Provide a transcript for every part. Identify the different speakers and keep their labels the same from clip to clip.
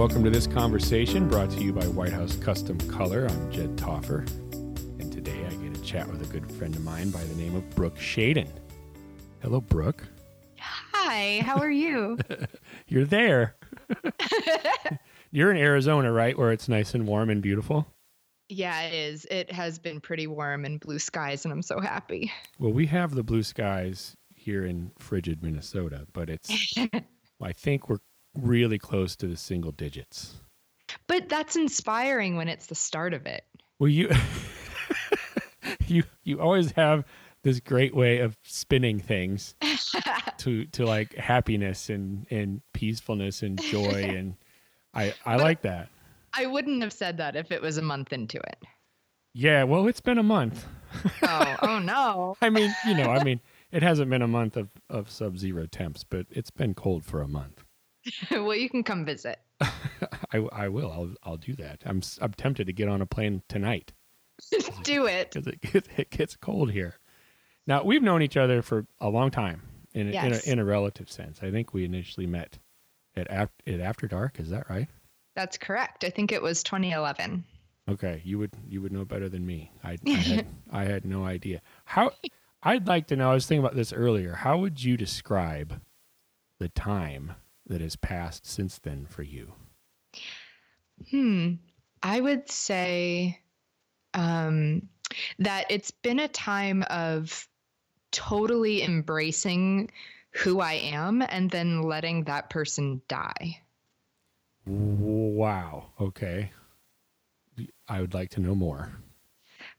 Speaker 1: welcome to this conversation brought to you by White House Custom Colour. I'm Jed Taufer, and today I get a chat with a good friend of mine by the name of Brooke Shaden. Hello, Brooke.
Speaker 2: Hi, how are you?
Speaker 1: You're there. You're in Arizona, right? Where it's nice and warm and beautiful.
Speaker 2: yeah, it is. It has been pretty warm and blue skies, and I'm so happy.
Speaker 1: Well, we have the blue skies here in frigid Minnesota, but it's, I think we're really close to the single digits.
Speaker 2: But that's inspiring when it's the start of it.
Speaker 1: Well, you, you, you always have this great way of spinning things to to like happiness and and peacefulness and joy and I I
Speaker 2: But-
Speaker 1: like that.
Speaker 2: I wouldn't have said that if it was a month into it.
Speaker 1: Yeah, well, it's been a month.
Speaker 2: Oh, oh no.
Speaker 1: I mean, you know, I mean, it hasn't been a month of of sub-zero temps, but it's been cold for a month.
Speaker 2: well, you can come visit.
Speaker 1: I I will. I'll I'll do that. I'm I'm tempted to get on a plane tonight
Speaker 2: Do it.
Speaker 1: because it gets, it gets cold here. Now we've known each other for a long time in a,
Speaker 2: Yes.
Speaker 1: in, a, in a relative sense. I think we initially met at af- at After Dark. Is that right?
Speaker 2: That's correct. I think it was 2011.
Speaker 1: Okay, you would you would know better than me. I, I had I had no idea. How I'd like to know. I was thinking about this earlier. How would you describe the time that has passed since then for you?
Speaker 2: Hmm. I would say um, that it's been a time of totally embracing who I am and then letting that person die.
Speaker 1: Wow. Okay. I would like to know more.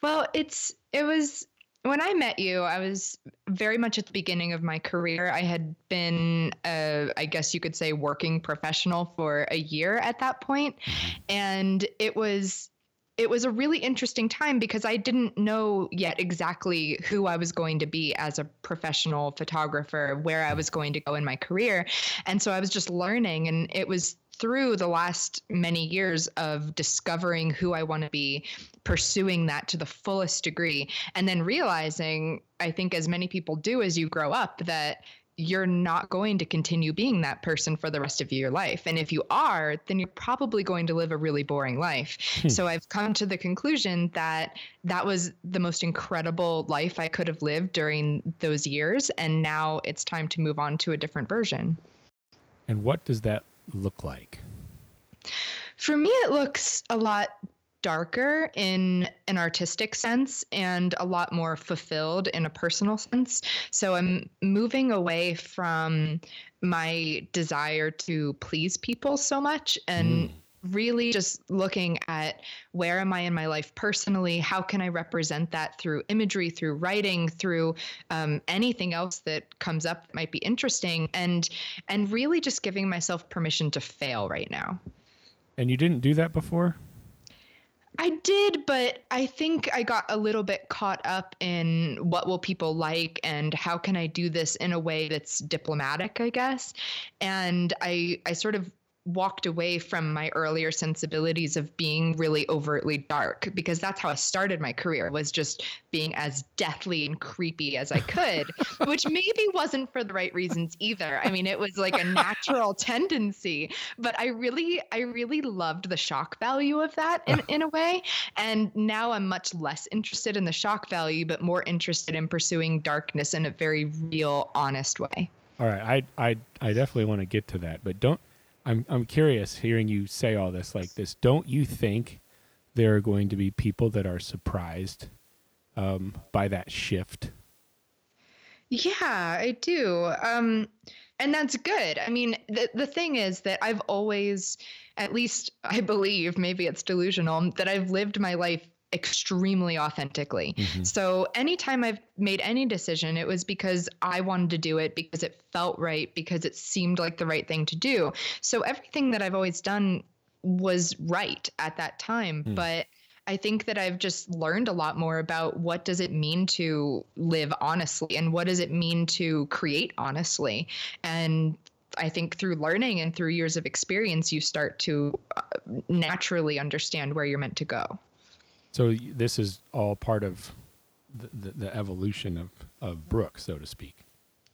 Speaker 2: Well, it's it was when I met you, I was very much at the beginning of my career. I had been, I guess you could say, working professional for a year at that point, mm-hmm. and it was it was a really interesting time because I didn't know yet exactly who I was going to be as a professional photographer, where I was going to go in my career, and so I was just learning, and it was through the last many years of discovering who I want to be, pursuing that to the fullest degree, and then realizing, I think, as many people do as you grow up, that you're not going to continue being that person for the rest of your life. And if you are, then you're probably going to live a really boring life. Hmm. so I've come to the conclusion that that was the most incredible life I could have lived during those years. And now it's time to move on to a different version.
Speaker 1: And what does that look like?
Speaker 2: For me, it looks a lot darker in an artistic sense and a lot more fulfilled in a personal sense. So I'm moving away from my desire to please people so much and
Speaker 1: Mm.
Speaker 2: really just looking at where am I in my life personally? How can I represent that through imagery, through writing, through um, anything else that comes up that might be interesting, and and really just giving myself permission to fail right now.
Speaker 1: And you didn't do that before?
Speaker 2: I did, but I think I got a little bit caught up in what will people like and how can I do this in a way that's diplomatic, I guess. And I I sort of walked away from my earlier sensibilities of being really overtly dark because that's how I started my career was just being as deathly and creepy as I could, which maybe wasn't for the right reasons either. I mean, it was like a natural tendency, but I really I really loved the shock value of that in, in a way. And now I'm much less interested in the shock value, but more interested in pursuing darkness in a very real, honest way.
Speaker 1: All right, I I I definitely want to get to that, but don't. I'm I'm curious hearing you say all this like this. Don't you think there are going to be people that are surprised um, by that shift?
Speaker 2: Yeah, I do. Um, and that's good. I mean, the the thing is that I've always, at least I believe, maybe it's delusional, that I've lived my life extremely authentically.
Speaker 1: Mhm.
Speaker 2: So anytime I've made any decision, it was because I wanted to do it, because it felt right, because it seemed like the right thing to do. So everything that I've always done was right at that time.
Speaker 1: Hmm.
Speaker 2: But I think that I've just learned a lot more about what does it mean to live honestly and what does it mean to create honestly. And I think through learning and through years of experience, you start to uh, naturally understand where you're meant to go.
Speaker 1: So this is all part of the, the, the evolution of, of Brooke, so to speak.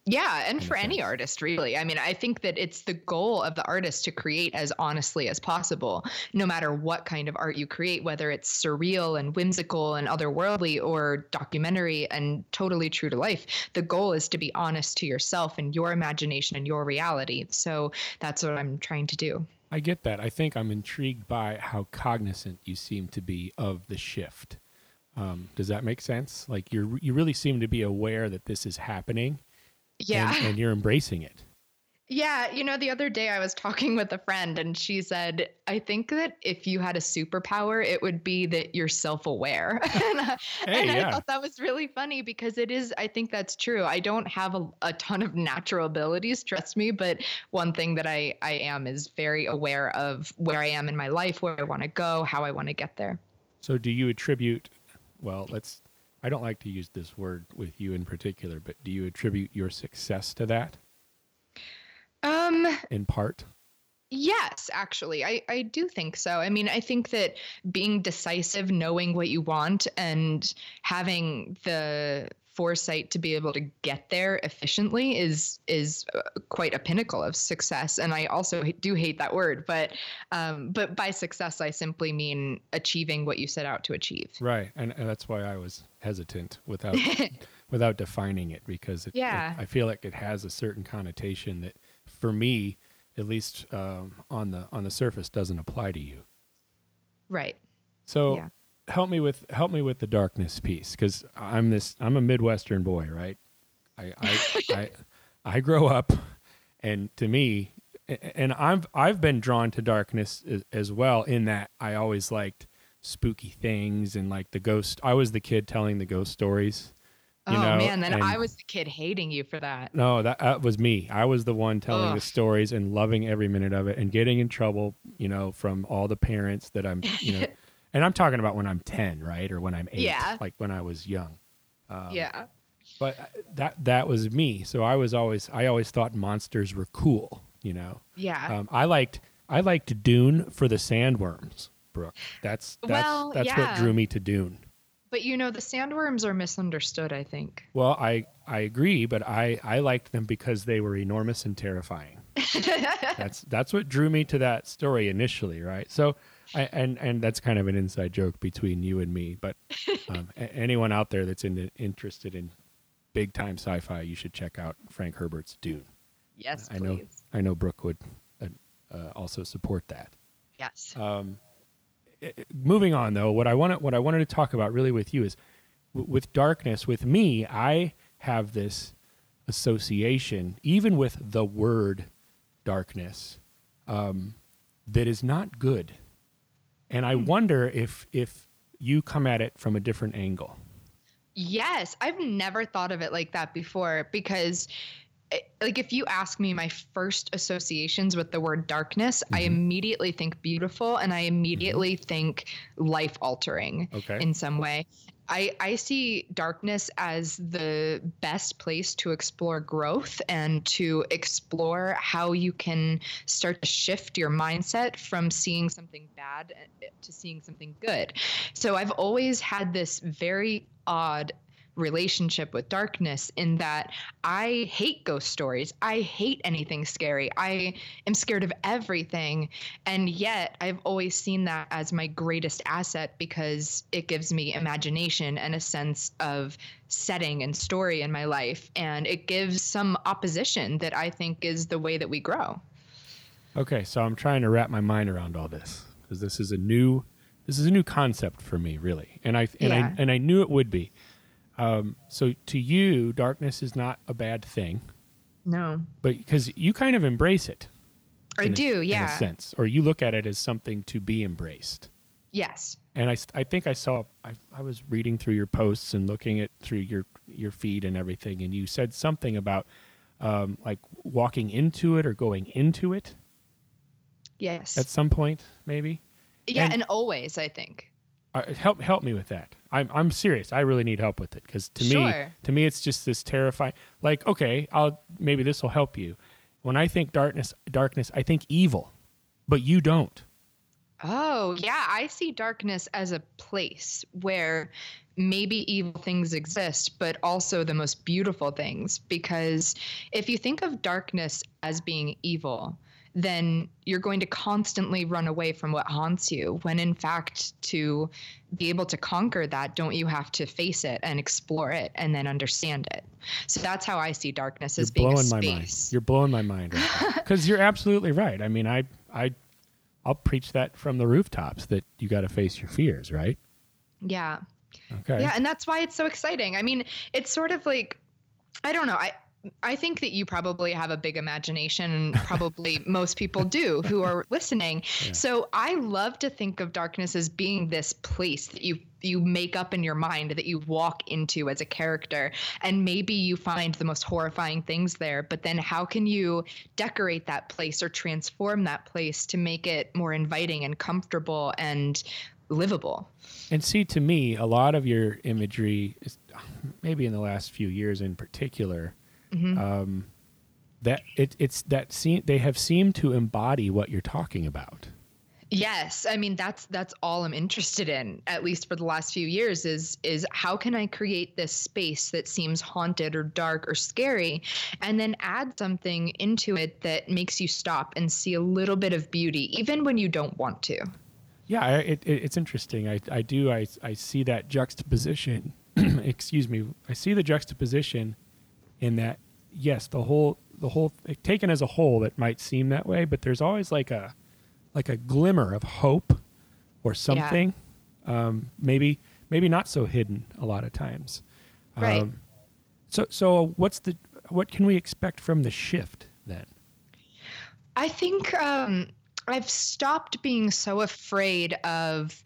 Speaker 2: Yeah, and for any artist, really. I mean, I think that it's the goal of the artist to create as honestly as possible, no matter what kind of art you create, whether it's surreal and whimsical and otherworldly or documentary and totally true to life. The goal is to be honest to yourself and your imagination and your reality. So that's what I'm trying to do.
Speaker 1: I get that. I think I'm intrigued by how cognizant you seem to be of the shift. Um, does that make sense? Like you you really seem to be aware that this is happening
Speaker 2: yeah.
Speaker 1: And, and you're embracing it.
Speaker 2: Yeah, you know, the other day I was talking with a friend and she said, I think that if you had a superpower, it would be that you're self aware. and, I, hey, and yeah. I thought that was really funny because it is, I think that's true. I don't have a, a, ton of natural abilities, trust me, but one thing that I, I am is very aware of where I am in my life, where I want to go, how I want to get there.
Speaker 1: So, do you attribute, well, let's I don't like to use this word with you in particular, but do you attribute your success to that?
Speaker 2: Um,
Speaker 1: in part.
Speaker 2: Yes, actually, I, I do think so. I mean, I think that being decisive, knowing what you want, and having the foresight to be able to get there efficiently is is uh, quite a pinnacle of success and i also do hate that word but um, but by success i simply mean achieving what you set out to achieve
Speaker 1: right and, and that's why i was hesitant without without defining it because it,
Speaker 2: yeah.
Speaker 1: It, i feel like it has a certain connotation that for me at least um, on the on the surface doesn't apply to you
Speaker 2: right
Speaker 1: so yeah help me with help me with the darkness piece because I'm this I'm a Midwestern boy, right? I I, I I grow up, and to me, and I've I've been drawn to darkness as, as, well. In that I always liked spooky things and like the ghost. I was the kid telling the ghost stories.
Speaker 2: Oh know, man, then I was the kid hating you for that.
Speaker 1: No, that, that was me. I was the one telling Ugh. the stories and loving every minute of it and getting in trouble, you know, from all the parents that I'm, you know. And I'm talking about when I'm 10, right? Or when I'm 8,
Speaker 2: yeah.
Speaker 1: like when I was young.
Speaker 2: Um, yeah.
Speaker 1: But that that was me. So I was always I always thought monsters were cool, you know.
Speaker 2: Yeah.
Speaker 1: Um, I liked I liked Dune for the sandworms, Brooke. That's that's
Speaker 2: well,
Speaker 1: that's
Speaker 2: yeah.
Speaker 1: what drew me to Dune.
Speaker 2: But you know, the sandworms are misunderstood, I think.
Speaker 1: Well, I I agree, but I I liked them because they were enormous and terrifying. that's that's what drew me to that story initially, right? So I, and and that's kind of an inside joke between you and me. But um, anyone out there that's in, interested in big time sci-fi, you should check out Frank Herbert's Dune.
Speaker 2: Yes,
Speaker 1: I know. I know Brooke would uh, uh, also support that.
Speaker 2: Yes.
Speaker 1: Um, moving on though, what I want what I wanted to talk about really with you is w- with darkness. With me, I have this association, even with the word darkness, um, that is not good and I wonder if if you come at it from a different angle.
Speaker 2: Yes, I've never thought of it like that before because like if you ask me my first associations with the word darkness mm-hmm. i immediately think beautiful and i immediately mm-hmm. think life altering
Speaker 1: okay.
Speaker 2: in some way I, I see darkness as the best place to explore growth and to explore how you can start to shift your mindset from seeing something bad eh, to seeing something good. So I've always had this very odd relationship with darkness in that I hate ghost stories. I hate anything scary. I am scared of everything. And yet I've always seen that as my greatest asset because it gives me imagination and a sense of setting and story in my life. And it gives some opposition that I think is the way that we grow.
Speaker 1: Okay, so I'm trying to wrap my mind around all this because this is a new this is a new concept for me really and i and yeah. i and i knew it would be um, so to you, darkness is not a bad thing.
Speaker 2: No.
Speaker 1: But because you kind of embrace it.
Speaker 2: I do,
Speaker 1: a,
Speaker 2: yeah.
Speaker 1: In a sense, or you look at it as something to be embraced.
Speaker 2: Yes.
Speaker 1: And I, I think I saw I, I was reading through your posts and looking at through your your feed and everything, and you said something about um, like walking into it or going into it.
Speaker 2: Yes.
Speaker 1: At some point, maybe.
Speaker 2: Yeah, and, and always, I think.
Speaker 1: Uh, help help me with that. I'm I'm serious. I really need help with it because to
Speaker 2: sure.
Speaker 1: me to me it's just this terrifying. Like okay, I'll maybe this will help you. When I think darkness, darkness, I think evil, but you don't.
Speaker 2: Oh, yeah. I see darkness as a place where maybe evil things exist, but also the most beautiful things. Because if you think of darkness as being evil, then you're going to constantly run away from what haunts you. When in fact, to be able to conquer that, don't you have to face it and explore it and then understand it? So that's how I see darkness as
Speaker 1: you're
Speaker 2: being
Speaker 1: blowing
Speaker 2: a
Speaker 1: my mind. You're blowing my mind because you're absolutely right. I mean, I I I'll preach that from the rooftops that you got to face your fears, right?
Speaker 2: Yeah.
Speaker 1: Okay.
Speaker 2: Yeah, and that's why it's so exciting. I mean, it's sort of like I don't know. I I think that you probably have a big imagination, and probably most people do who are listening.
Speaker 1: Yeah.
Speaker 2: So I love to think of darkness as being this place that you you make up in your mind that you walk into as a character, and maybe you find the most horrifying things there. But then, how can you decorate that place or transform that place to make it more inviting and comfortable and livable?
Speaker 1: And see, to me, a lot of your imagery, is, maybe in the last few years in particular,
Speaker 2: Mhm.
Speaker 1: um, that it, it's that seem, they have seemed to embody what you're talking about.
Speaker 2: Yes, I mean that's that's all I'm interested in at least for the last few years is is how can I create this space that seems haunted or dark or scary and then add something into it that makes you stop and see a little bit of beauty even when you don't want to.
Speaker 1: Yeah, it, it, it's interesting. I, I do. I, I see that juxtaposition. excuse me. I see the juxtaposition in that. Yes, the whole the whole taken as a whole, it might seem that way, but there's always like a like a glimmer of hope or something. Um, maybe maybe not so hidden a lot of times.
Speaker 2: Right.
Speaker 1: Um, so so what's the what can we expect from the shift then?
Speaker 2: I think um, I've stopped being so afraid of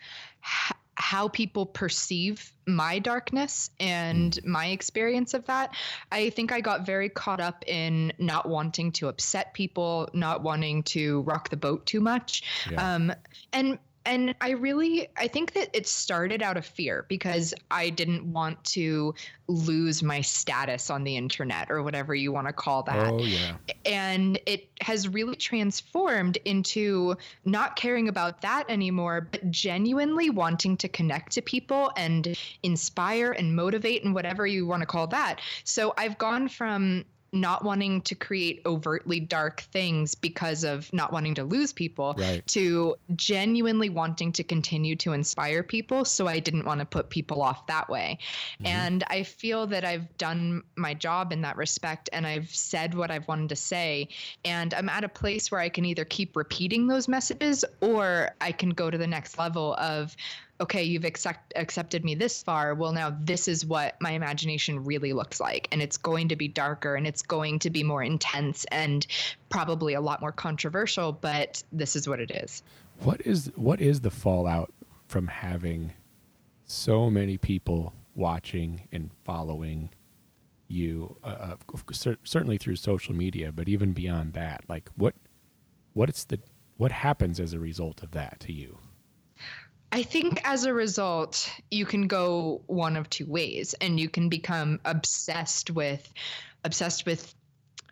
Speaker 2: how people perceive my darkness and my experience of that. I think I got very caught up in not wanting to upset people, not wanting to rock the boat too much.
Speaker 1: Yeah.
Speaker 2: Um, and and I really I think that it started out of fear because I didn't want to lose my status on the internet or whatever you want to call that
Speaker 1: Oh yeah.
Speaker 2: and it has really transformed into not caring about that anymore but genuinely wanting to connect to people and inspire and motivate and whatever you want to call that so i've gone from not wanting to create overtly dark things because of not wanting to lose people
Speaker 1: Right.
Speaker 2: to genuinely wanting to continue to inspire people so i didn't want to put people off that way
Speaker 1: Mhm.
Speaker 2: and I feel that I've done my job in that respect and I've said what I've wanted to say. And I'm at a place where I can either keep repeating those messages or I can go to the next level of, okay, you've accept, accepted me this far. Well, now this is what my imagination really looks like. And it's going to be darker and it's going to be more intense and probably a lot more controversial, but this is what it is.
Speaker 1: What is what is the fallout from having so many people watching and following you? Uh, uh, cer- certainly through social media, but even beyond that, like what what is the what happens as a result of that to you?
Speaker 2: I think as a result, you can go one of two ways, and you can become obsessed with, obsessed with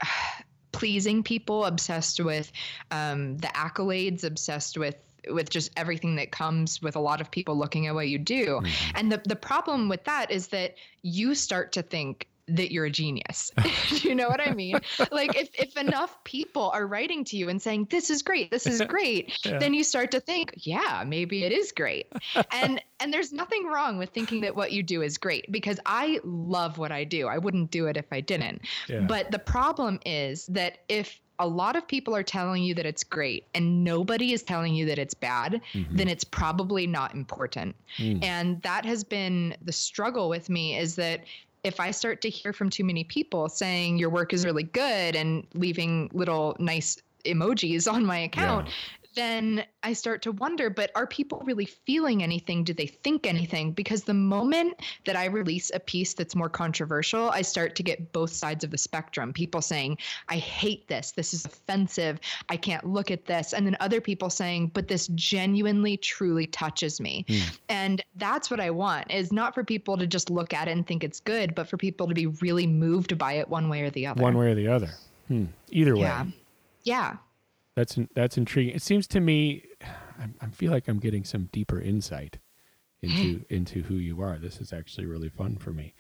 Speaker 2: pleasing people, obsessed with um, the accolades, obsessed with with just everything that comes with a lot of people looking at what you do.
Speaker 1: Mhm.
Speaker 2: And the the problem with that is that you start to think that you're a genius. Do you know what I mean? like if if enough people are writing to you and saying this is great, this is great,
Speaker 1: Yeah.
Speaker 2: then you start to think, yeah, maybe it is great. and and there's nothing wrong with thinking that what you do is great because I love what I do. I wouldn't do it if I didn't.
Speaker 1: Yeah.
Speaker 2: But the problem is that if a lot of people are telling you that it's great and nobody is telling you that it's bad,
Speaker 1: Mhm.
Speaker 2: then it's probably not important.
Speaker 1: Mm.
Speaker 2: And that has been the struggle with me is that if I start to hear from too many people saying your work is really good and leaving little nice emojis on my account, then I start to wonder, but are people really feeling anything? Do they think anything? Because the moment that I release a piece that's more controversial, I start to get both sides of the spectrum. People saying, I hate this. This is offensive. I can't look at this. And then other people saying, but this genuinely, truly touches me.
Speaker 1: Mm.
Speaker 2: And that's what I want is not for people to just look at it and think it's good, but for people to be really moved by it one way or the other.
Speaker 1: One way or the other. Hmm. Either way.
Speaker 2: Yeah. Yeah.
Speaker 1: That's that's intriguing. It seems to me, I, I feel like I'm getting some deeper insight into into who you are. This is actually really fun for me.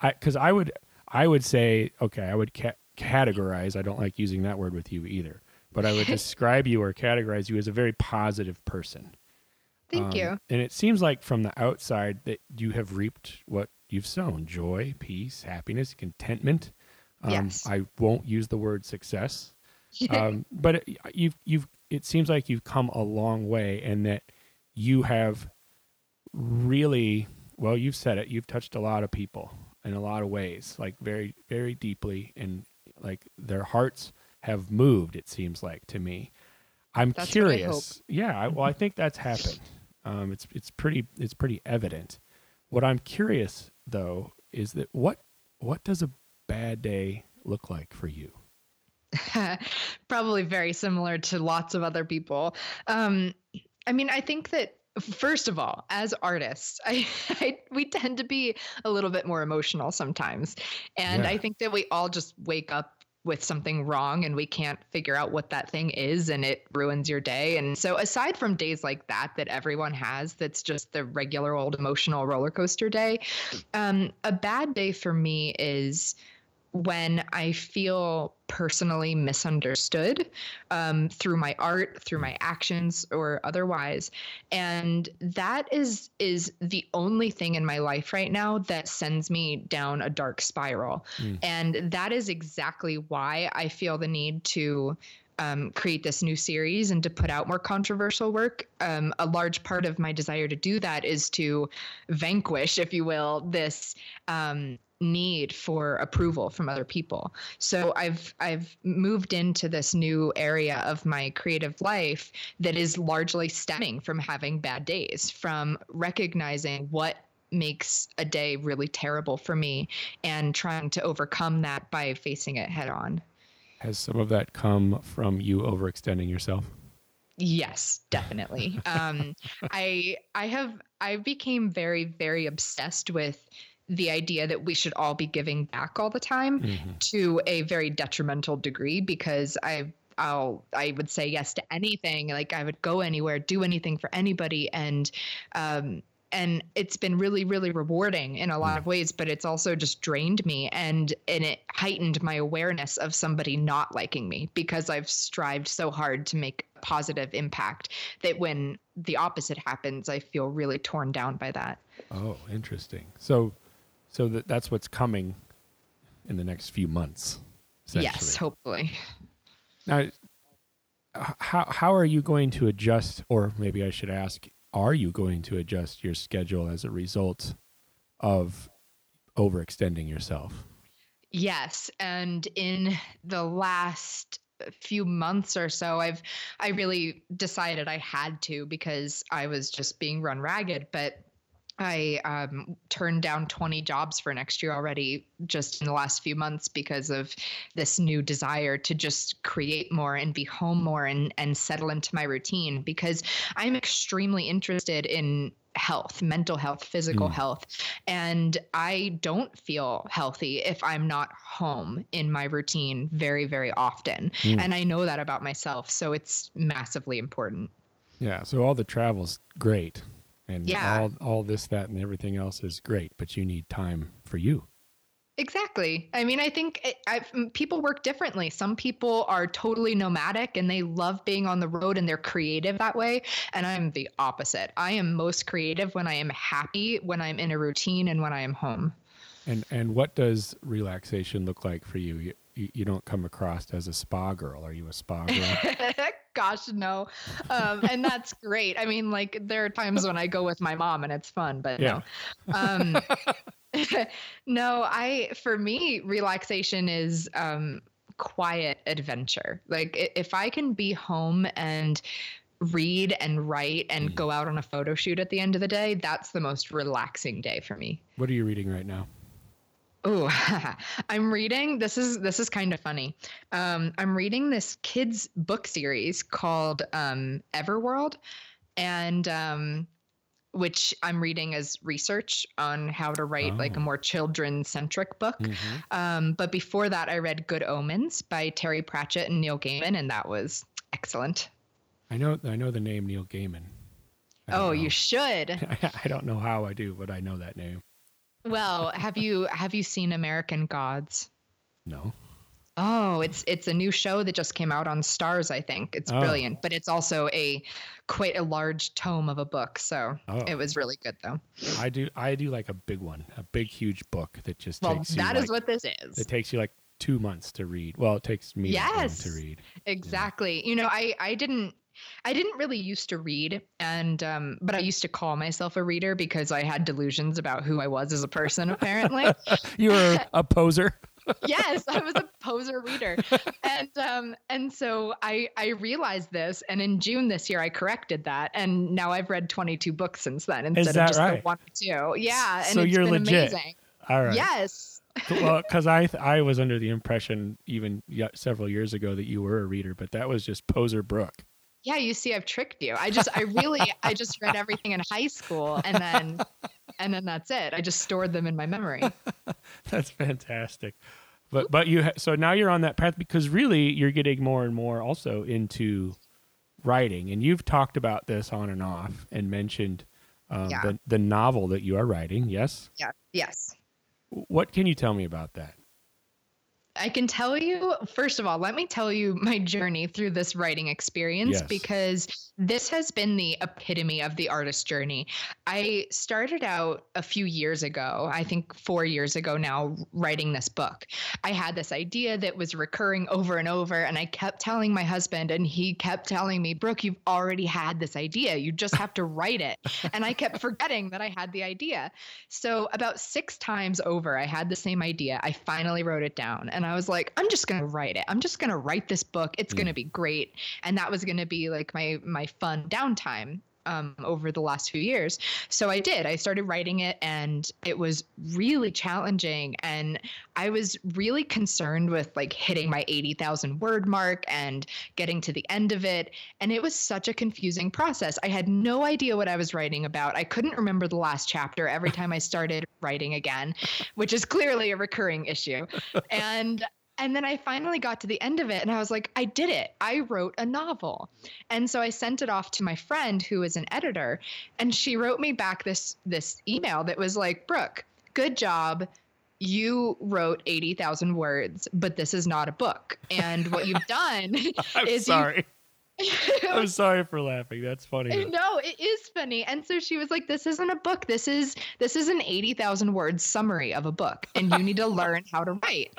Speaker 1: I because I, I, would I would say okay, I would ca- categorize. I don't like using that word with you either, but I would describe you or categorize you as a very positive person.
Speaker 2: Thank um, you.
Speaker 1: And it seems like from the outside that you have reaped what you've sown: joy, peace, happiness, contentment. Um,
Speaker 2: yes.
Speaker 1: I won't use the word success, um, but it, you've you've. It seems like you've come a long way, and that you have really well. You've said it. You've touched a lot of people in a lot of ways, like very very deeply, and like their hearts have moved. It seems like to me. I'm
Speaker 2: that's
Speaker 1: curious. Yeah, I, well, I think that's happened. Um, it's it's pretty it's pretty evident. What I'm curious though is that what what does a bad day look like for you?
Speaker 2: Probably very similar to lots of other people. Um, I mean, I think that first of all, as artists, I, I, we tend to be a little bit more emotional sometimes, and yeah. I think that we all just wake up with something wrong and we can't figure out what that thing is and it ruins your day. And so aside from days like that that everyone has that's just the regular old emotional roller coaster day, um, a bad day for me is when I feel personally misunderstood um, through my art, through my actions, or otherwise, and that is is the only thing in my life right now that sends me down a dark spiral, mm. and that is exactly why I feel the need to um, create this new series and to put out more controversial work. Um, a large part of my desire to do that is to vanquish, if you will, this um, need for approval from other people. So I've I've moved into this new area of my creative life that is largely stemming from having bad days, from recognizing what makes a day really terrible for me and trying to overcome that by facing it head on.
Speaker 1: Has some of that come from you overextending yourself?
Speaker 2: Yes, definitely. um, I I have I became very very obsessed with the idea that we should all be giving back all the time mm-hmm. to a very detrimental degree because I I'll I would say yes to anything like I would go anywhere do anything for anybody and um and it's been really really rewarding in a lot of mm. ways but it's also just drained me and and it heightened my awareness of somebody not liking me because I've strived so hard to make a positive impact that when the opposite happens I feel really torn down by that.
Speaker 1: Oh, interesting. So so that that's what's coming in the next few months.
Speaker 2: Yes, hopefully.
Speaker 1: Now, how how are you going to adjust, or maybe I should ask, are you going to adjust your schedule as a result of overextending yourself?
Speaker 2: Yes, and in the last few months or so i've i really decided i had to because i was just being run ragged but I um, turned down 20 jobs for next year already just in the last few months because of this new desire to just create more and be home more and, and settle into my routine because I'm extremely interested in health, mental health, physical mm. health. And I don't feel healthy if I'm not home in my routine very, very often. Mm. And I know that about myself. So it's massively important.
Speaker 1: Yeah. So all the travel's great and yeah. all all this that and everything else is great but you need time for you
Speaker 2: exactly i mean i think eh, it, I, people work differently some people are totally nomadic and they love being on the road and they're creative that way and i'm the opposite i am most creative when i am happy when i'm in a routine and when i am home
Speaker 1: and and what does relaxation look like for you, you you, you don't come across as a spa girl. Are you a spa girl?
Speaker 2: Gosh, no. Um, and that's great. I mean, like there are times when I go with my mom and it's fun, but yeah. no. Um, no, I for me, relaxation is um, quiet adventure. Like if I can be home and read and write and mm. go out on a photo shoot at the end of the day, that's the most relaxing day for me.
Speaker 1: What are you reading right now?
Speaker 2: Oh, I'm reading. This is this is kind of funny. Um, I'm reading this kids book series called um, Everworld, and um, which I'm reading as research on how to write oh. like a oh. more children centric book. Mm-hmm. Um, but before that, I read Good Omens by Terry Pratchett and Neil Gaiman, and that was excellent.
Speaker 1: I know I know the name Neil Gaiman.
Speaker 2: Oh,
Speaker 1: know.
Speaker 2: you should.
Speaker 1: I don't know how I do, but I know that name.
Speaker 2: Well, have you have you seen American Gods?
Speaker 1: No.
Speaker 2: Oh, it's it's a new show that just came out on Starz, I think. It's
Speaker 1: Oh.
Speaker 2: brilliant, but it's also a quite a large tome of a book, so
Speaker 1: Oh.
Speaker 2: it was really good though.
Speaker 1: I do I do like a big one, a big huge book that just
Speaker 2: Well,
Speaker 1: takes you
Speaker 2: that is
Speaker 1: like,
Speaker 2: what this is.
Speaker 1: it takes you like two months to read. Well, it takes me
Speaker 2: Yes.
Speaker 1: to read.
Speaker 2: Exactly. You know, I I didn't I didn't really used to read and um but I used to call myself a reader because I had delusions about who I was as a person apparently.
Speaker 1: You were a poser.
Speaker 2: yes, I was a poser reader. And um and so I I realized this and in June this year I corrected that and now I've read 22 books since then instead of just
Speaker 1: right?
Speaker 2: the one or two. Yeah, and
Speaker 1: So you're legit.
Speaker 2: amazing.
Speaker 1: All right.
Speaker 2: Yes.
Speaker 1: well, because I th- I was under the impression even several years ago that you were a reader, but that was just poser Brooke.
Speaker 2: Yeah, you see I've tricked you. I just I really I just read everything in high school and then and then that's it. I just stored them in my memory.
Speaker 1: That's fantastic. But but you ha- so now you're on that path because really you're getting more and more also into writing, and you've talked about this on and off and mentioned um,
Speaker 2: Yeah.
Speaker 1: the the novel that you are writing. Yes.
Speaker 2: Yeah. Yes.
Speaker 1: What can you tell me about that?
Speaker 2: I can tell you, first of all, let me tell you my journey through this writing experience
Speaker 1: Yes.
Speaker 2: because this has been the epitome of the artist journey. I started out a few years ago, I think four years ago now, writing this book. I had this idea that was recurring over and over, and I kept telling my husband, and he kept telling me, Brooke, you've already had this idea. You just have to write it. And I kept forgetting that I had the idea. So about six times over, I had the same idea. I finally wrote it down and I was like, I'm just gonna write it. I'm just gonna write this book. It's
Speaker 1: Mm.
Speaker 2: gonna be great. And that was gonna be like my my fun downtime um, over the last few years. So I did. I started writing it and it was really challenging. And I was really concerned with like hitting my 80,000 word mark and getting to the end of it. And it was such a confusing process. I had no idea what I was writing about. I couldn't remember the last chapter every time I started writing again, which is clearly a recurring issue. And and then I finally got to the end of it and I was like, I did it. I wrote a novel. And so I sent it off to my friend who is an editor and she wrote me back this this email that was like, "Brooke, good job. You wrote 80,000 words, but this is not a book. And what you've done
Speaker 1: I'm
Speaker 2: is you-
Speaker 1: sorry. I'm sorry for laughing. That's funny.
Speaker 2: no, it is funny. And so she was like, "This isn't a book. This is this is an eighty thousand word summary of a book, and you need to learn how to write."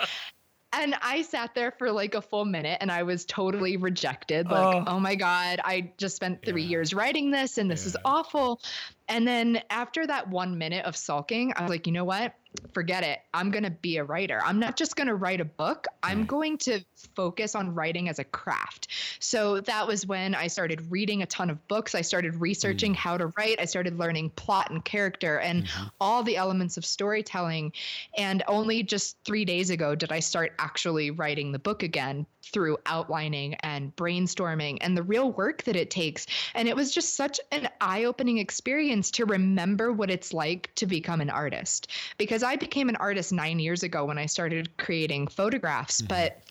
Speaker 2: And I sat there for like a full minute, and I was totally rejected. Like,
Speaker 1: Oh.
Speaker 2: oh, my god, I just spent three
Speaker 1: Yeah.
Speaker 2: years writing this, and this is awful. And then after that one minute of sulking, I was like, you know what? Forget it. I'm going to be a writer. I'm not just going to write a book. I'm going to focus on writing as a craft. So that was when I started reading a ton of books. I started researching how to write. I started learning plot and character and
Speaker 1: Mhm.
Speaker 2: all the elements of storytelling. And only just three days ago did I start actually writing the book again through outlining and brainstorming and the real work that it takes. And it was just such an eye opening experience to remember what it's like to become an artist. Because I became an artist nine years ago when I started creating photographs,
Speaker 1: Mhm.
Speaker 2: but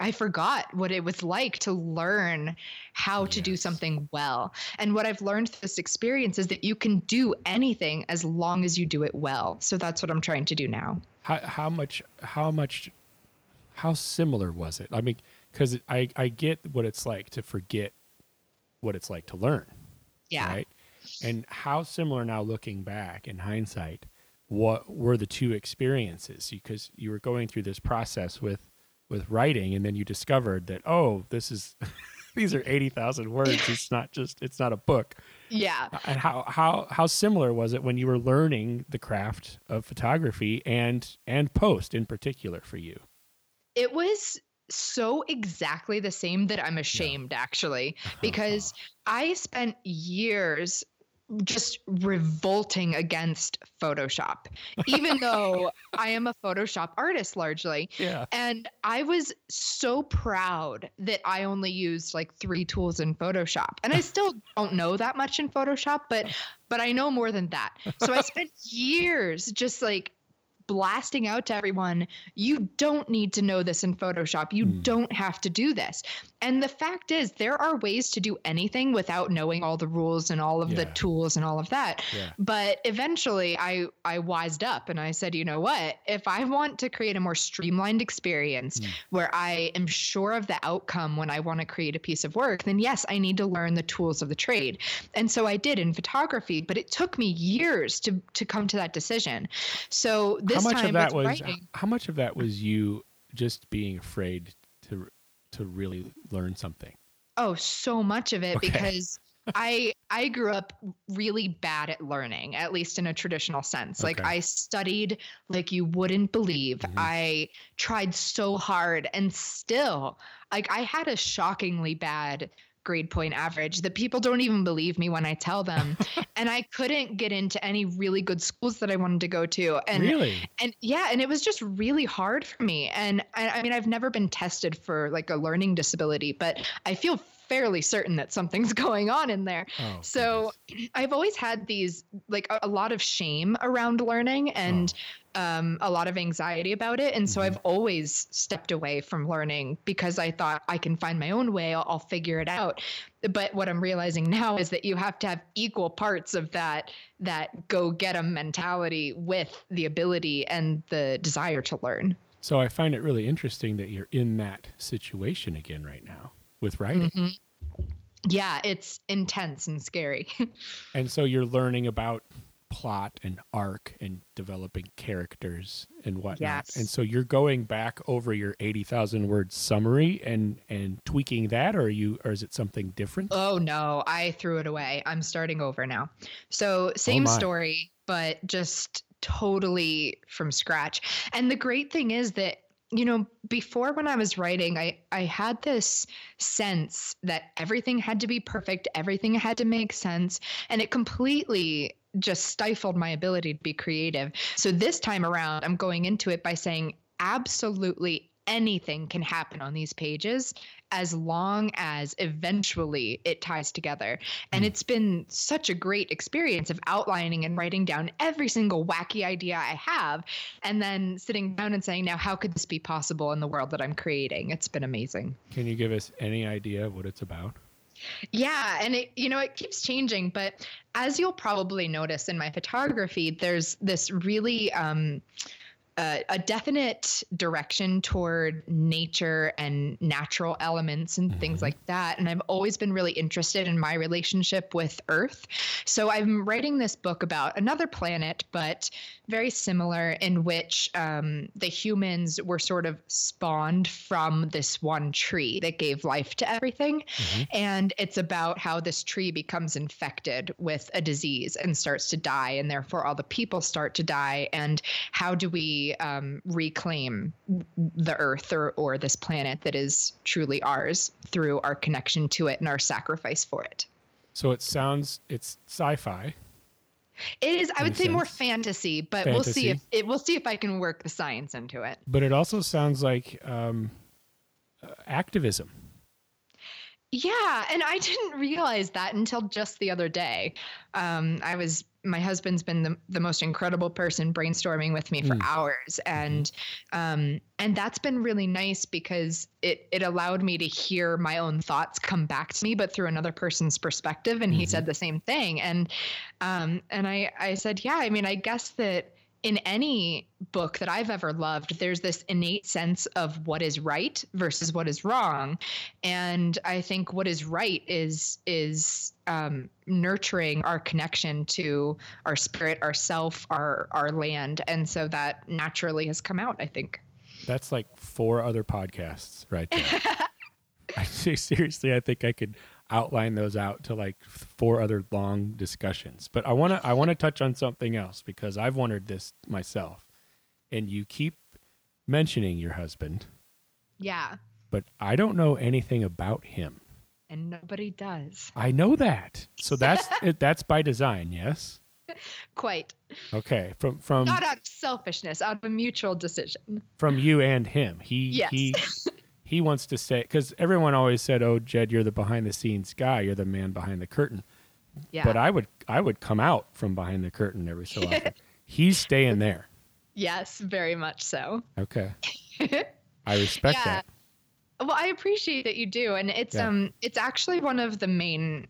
Speaker 2: I forgot what it was like to learn how to do something well. And what I've learned through this experience is that you can do anything as long as you do it well. So that's what I'm trying to do now.
Speaker 1: How how much how much how similar was it? I mean, because I I get what it's like to forget what it's like to learn.
Speaker 2: Yeah.
Speaker 1: Right. And how similar now, looking back in hindsight, what were the two experiences? Because you were going through this process with with writing, and then you discovered that oh, this is these are eighty thousand words. It's not just it's not a book.
Speaker 2: Yeah.
Speaker 1: And how how how similar was it when you were learning the craft of photography and and post in particular for you?
Speaker 2: It was so exactly the same that I'm ashamed actually because I spent years just revolting against Photoshop even though I am a Photoshop artist largely
Speaker 1: Yeah.
Speaker 2: and I was so proud that I only used like three tools in Photoshop. And I still don't know that much in Photoshop, but but I know more than that. So I spent years just like blasting out to everyone, you don't need to know this in Photoshop. You
Speaker 1: Hmm.
Speaker 2: don't have to do this. And the fact is, there are ways to do anything without knowing all the rules and all of the tools and all of that.
Speaker 1: Yeah.
Speaker 2: But eventually I I wised up and I said, you know what? If I want to create a more streamlined experience
Speaker 1: Mm.
Speaker 2: where I am sure of the outcome when I want to create a piece of work, then yes, I need to learn the tools of the trade. And so I did in photography, but it took me years to to come to that decision. So this
Speaker 1: how much
Speaker 2: time
Speaker 1: of that was how much of that was you just being afraid to to really learn something?
Speaker 2: Oh, so much of it
Speaker 1: Okay.
Speaker 2: because I I grew up really bad at learning, at least in a traditional sense. Like
Speaker 1: Okay.
Speaker 2: I studied like you wouldn't believe.
Speaker 1: Mhm.
Speaker 2: I tried so hard and still like I had a shockingly bad grade point average that people don't even believe me when I tell them. and I couldn't get into any really good schools that I wanted to go to. And
Speaker 1: really?
Speaker 2: and yeah, and it was just really hard for me. And I, I mean, I've never been tested for like a learning disability, but I feel fairly certain that something's going on in there.
Speaker 1: Oh,
Speaker 2: So I've always had these like a, a lot of shame around learning and oh. Um, a lot of anxiety about it. And so
Speaker 1: Mhm.
Speaker 2: I've always stepped away from learning because I thought I can find my own way, I'll, I'll figure it out. But what I'm realizing now is that you have to have equal parts of that that go get 'em mentality with the ability and the desire to learn.
Speaker 1: So I find it really interesting that you're in that situation again right now with writing.
Speaker 2: Mhm. Yeah, it's intense and scary.
Speaker 1: And so you're learning about plot and arc and developing characters and whatnot.
Speaker 2: Yes.
Speaker 1: And so you're going back over your 80,000 word summary and and tweaking that or are you or is it something different?
Speaker 2: Oh no, I threw it away. I'm starting over now. So oh, same
Speaker 1: my.
Speaker 2: story, but just totally from scratch. And the great thing is that you know, before when I was writing, I I had this sense that everything had to be perfect, everything had to make sense, and it completely just stifled my ability to be creative. So this time around, I'm going into it by saying absolutely anything can happen on these pages as long as eventually it ties together. And
Speaker 1: Mm.
Speaker 2: it's been such a great experience of outlining and writing down every single wacky idea I have and then sitting down and saying, now, how could this be possible in the world that I'm creating? It's been amazing.
Speaker 1: Can you give us any idea of what it's about?
Speaker 2: Yeah, and it you know it keeps changing, but as you'll probably notice in my photography, there's this really um, a definite direction toward nature and natural elements and things
Speaker 1: Mhm.
Speaker 2: like that. And I've always been really interested in my relationship with Earth. So I'm writing this book about another planet, but very similar, in which um, the humans were sort of spawned from this one tree that gave life to everything.
Speaker 1: Mhm.
Speaker 2: And it's about how this tree becomes infected with a disease and starts to die, and therefore all the people start to die. And how do we um, reclaim the earth or, or this planet that is truly ours through our connection to it and our sacrifice for it?
Speaker 1: So it sounds it's sci-fi.
Speaker 2: It is, I would say, more fantasy, but we'll see if it. We'll see if I can work the science into it.
Speaker 1: But it also sounds like um, uh, activism.
Speaker 2: Yeah, and I didn't realize that until just the other day. Um, I was my husband's been the, the most incredible person brainstorming with me for
Speaker 1: Mm.
Speaker 2: hours, and um, and that's been really nice because it it allowed me to hear my own thoughts come back to me, but through another person's perspective. And he
Speaker 1: Mhm.
Speaker 2: said the same thing, and um, and I I said, yeah, I mean, I guess that in any book that I've ever loved, there's this innate sense of what is right versus what is wrong, and I think what is right is is um, nurturing our connection to our spirit, our self, our our land, and so that naturally has come out. I think.
Speaker 1: That's like four other podcasts right there. I say seriously, I think I could outline those out to like four other long discussions. But I want to I want to touch on something else because I've wondered this myself. And you keep mentioning your husband,
Speaker 2: Yeah,
Speaker 1: but I don't know anything about him.
Speaker 2: and nobody does
Speaker 1: I know that. So that's it, that's by design, yes.
Speaker 2: quite.
Speaker 1: Okay, from from
Speaker 2: Not out of selfishness, out of a mutual decision.
Speaker 1: from you and him. He
Speaker 2: Yes.
Speaker 1: he he wants to say because everyone always said, "Oh, Jed, you're the behind the scenes guy. You're the man behind the curtain."
Speaker 2: Yeah.
Speaker 1: But I would I would come out from behind the curtain every so often. He's staying there.
Speaker 2: Yes, very much so.
Speaker 1: Okay. I respect
Speaker 2: Yeah.
Speaker 1: that.
Speaker 2: Well, I appreciate that you do, and it's
Speaker 1: Yeah.
Speaker 2: um, it's actually one of the main.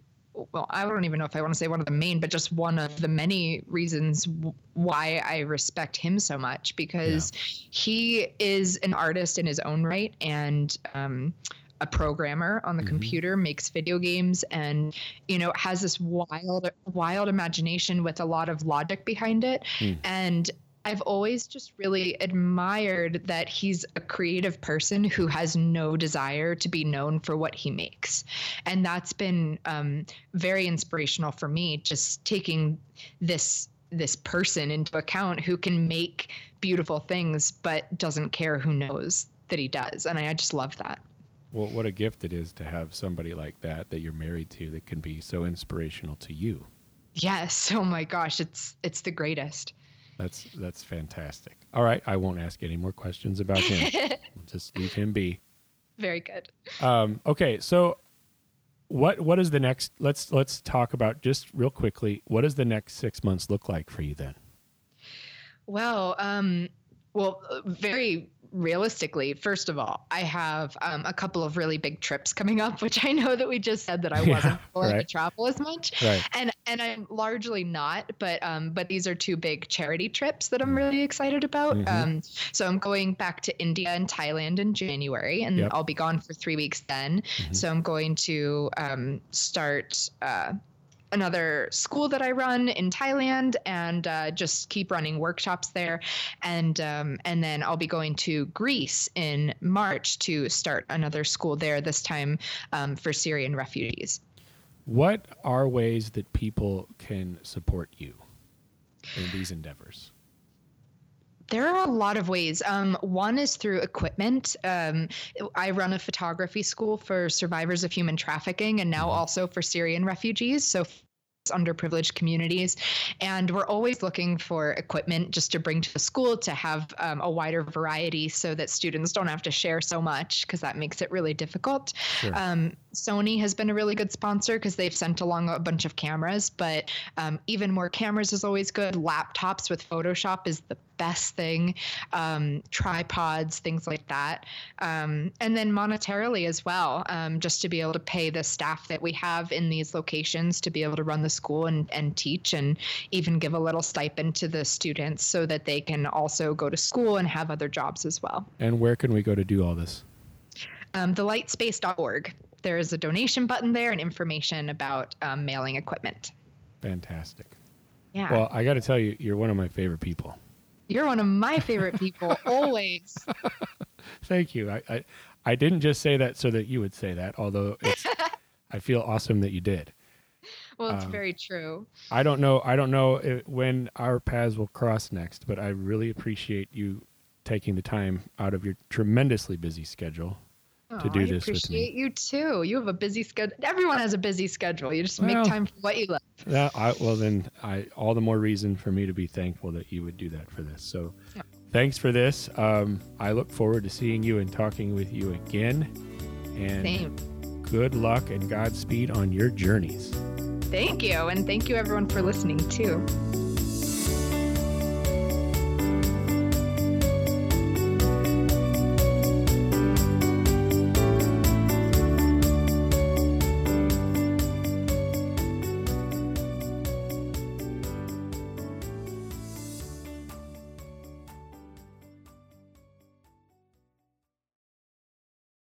Speaker 2: Well, I don't even know if I want to say one of the main, but just one of the many reasons w- why I respect him so much because he is an artist in his own right and um, a programmer on the
Speaker 1: Mhm.
Speaker 2: computer, makes video games, and you know has this wild, wild imagination with a lot of logic behind it,
Speaker 1: Mm.
Speaker 2: and I've always just really admired that he's a creative person who has no desire to be known for what he makes. And that's been um, very inspirational for me, just taking this this person into account who can make beautiful things but doesn't care who knows that he does. And I, I just love that.
Speaker 1: Well, what a gift it is to have somebody like that that you're married to that can be so inspirational to you.
Speaker 2: Yes. Oh my gosh, it's it's the greatest.
Speaker 1: That's that's fantastic. All right, I won't ask any more questions about him. Just leave him be.
Speaker 2: very good.
Speaker 1: Um, okay, so what what is the next? Let's let's talk about just real quickly. What does the next six months look like for you then?
Speaker 2: Well, um, well, uh, very realistically, first of all, I have um, a couple of really big trips coming up, which I know that we just said that I
Speaker 1: Yeah,
Speaker 2: wasn't willing to
Speaker 1: right.
Speaker 2: travel as much,
Speaker 1: Right.
Speaker 2: and and I'm largely not, but um, but these are two big charity trips that. I'm really excited about.
Speaker 1: Mhm.
Speaker 2: Um, so I'm going back to India and Thailand in January, and
Speaker 1: Yep.
Speaker 2: I'll be gone for three weeks then.
Speaker 1: Mhm.
Speaker 2: So I'm going to um, start. Uh, another school that I run in Thailand and uh, just keep running workshops there. And um, and then I'll be going to Greece in March to start another school there. This time um, for Syrian refugees.
Speaker 1: What are ways that people can support you in these endeavors?
Speaker 2: There are a lot of ways. Um, one is through equipment. Um, I run a photography school for survivors of human trafficking and now
Speaker 1: Mhm.
Speaker 2: also for Syrian refugees. So underprivileged communities and we're always looking for equipment just to bring to the school to have um, a wider variety so that students don't have to share so much because that makes it really difficult
Speaker 1: Sure.
Speaker 2: um, Sony has been a really good sponsor because they've sent along a bunch of cameras, but um, even more cameras is always good. Laptops with Photoshop is the best thing. Um, tripods, things like that. Um, and then monetarily as well, um, just to be able to pay the staff that we have in these locations to be able to run the school and, and teach and even give a little stipend to the students so that they can also go to school and have other jobs as well
Speaker 1: and where can we go to do all this?
Speaker 2: um, thelightspace.org. There is a donation button there and information about um, mailing equipment.
Speaker 1: Fantastic.
Speaker 2: Yeah.
Speaker 1: Well, I got to tell you, you're one of my favorite people.
Speaker 2: You're one of my favorite people, always.
Speaker 1: Thank you. I, I, I didn't just say that so that you would say that, although it's, I feel awesome that you did.
Speaker 2: Well, it's
Speaker 1: Um,
Speaker 2: very true.
Speaker 1: I don't know. I don't know i when our paths will cross next, but I really appreciate you taking the time out of your tremendously busy schedule. To
Speaker 2: Oh,
Speaker 1: do
Speaker 2: I
Speaker 1: this
Speaker 2: appreciate you too. You have a busy schedule. Everyone has a busy schedule. You just
Speaker 1: Well-
Speaker 2: make time for what you love.
Speaker 1: Yeah, I, well then, I all the more reason for me to be thankful that you would do that for this. So,
Speaker 2: Yeah.
Speaker 1: thanks for this. Um, I look forward to seeing you and talking with you again. And
Speaker 2: Same.
Speaker 1: good luck and Godspeed on your journeys.
Speaker 2: Thank you. And thank you, everyone, for listening too.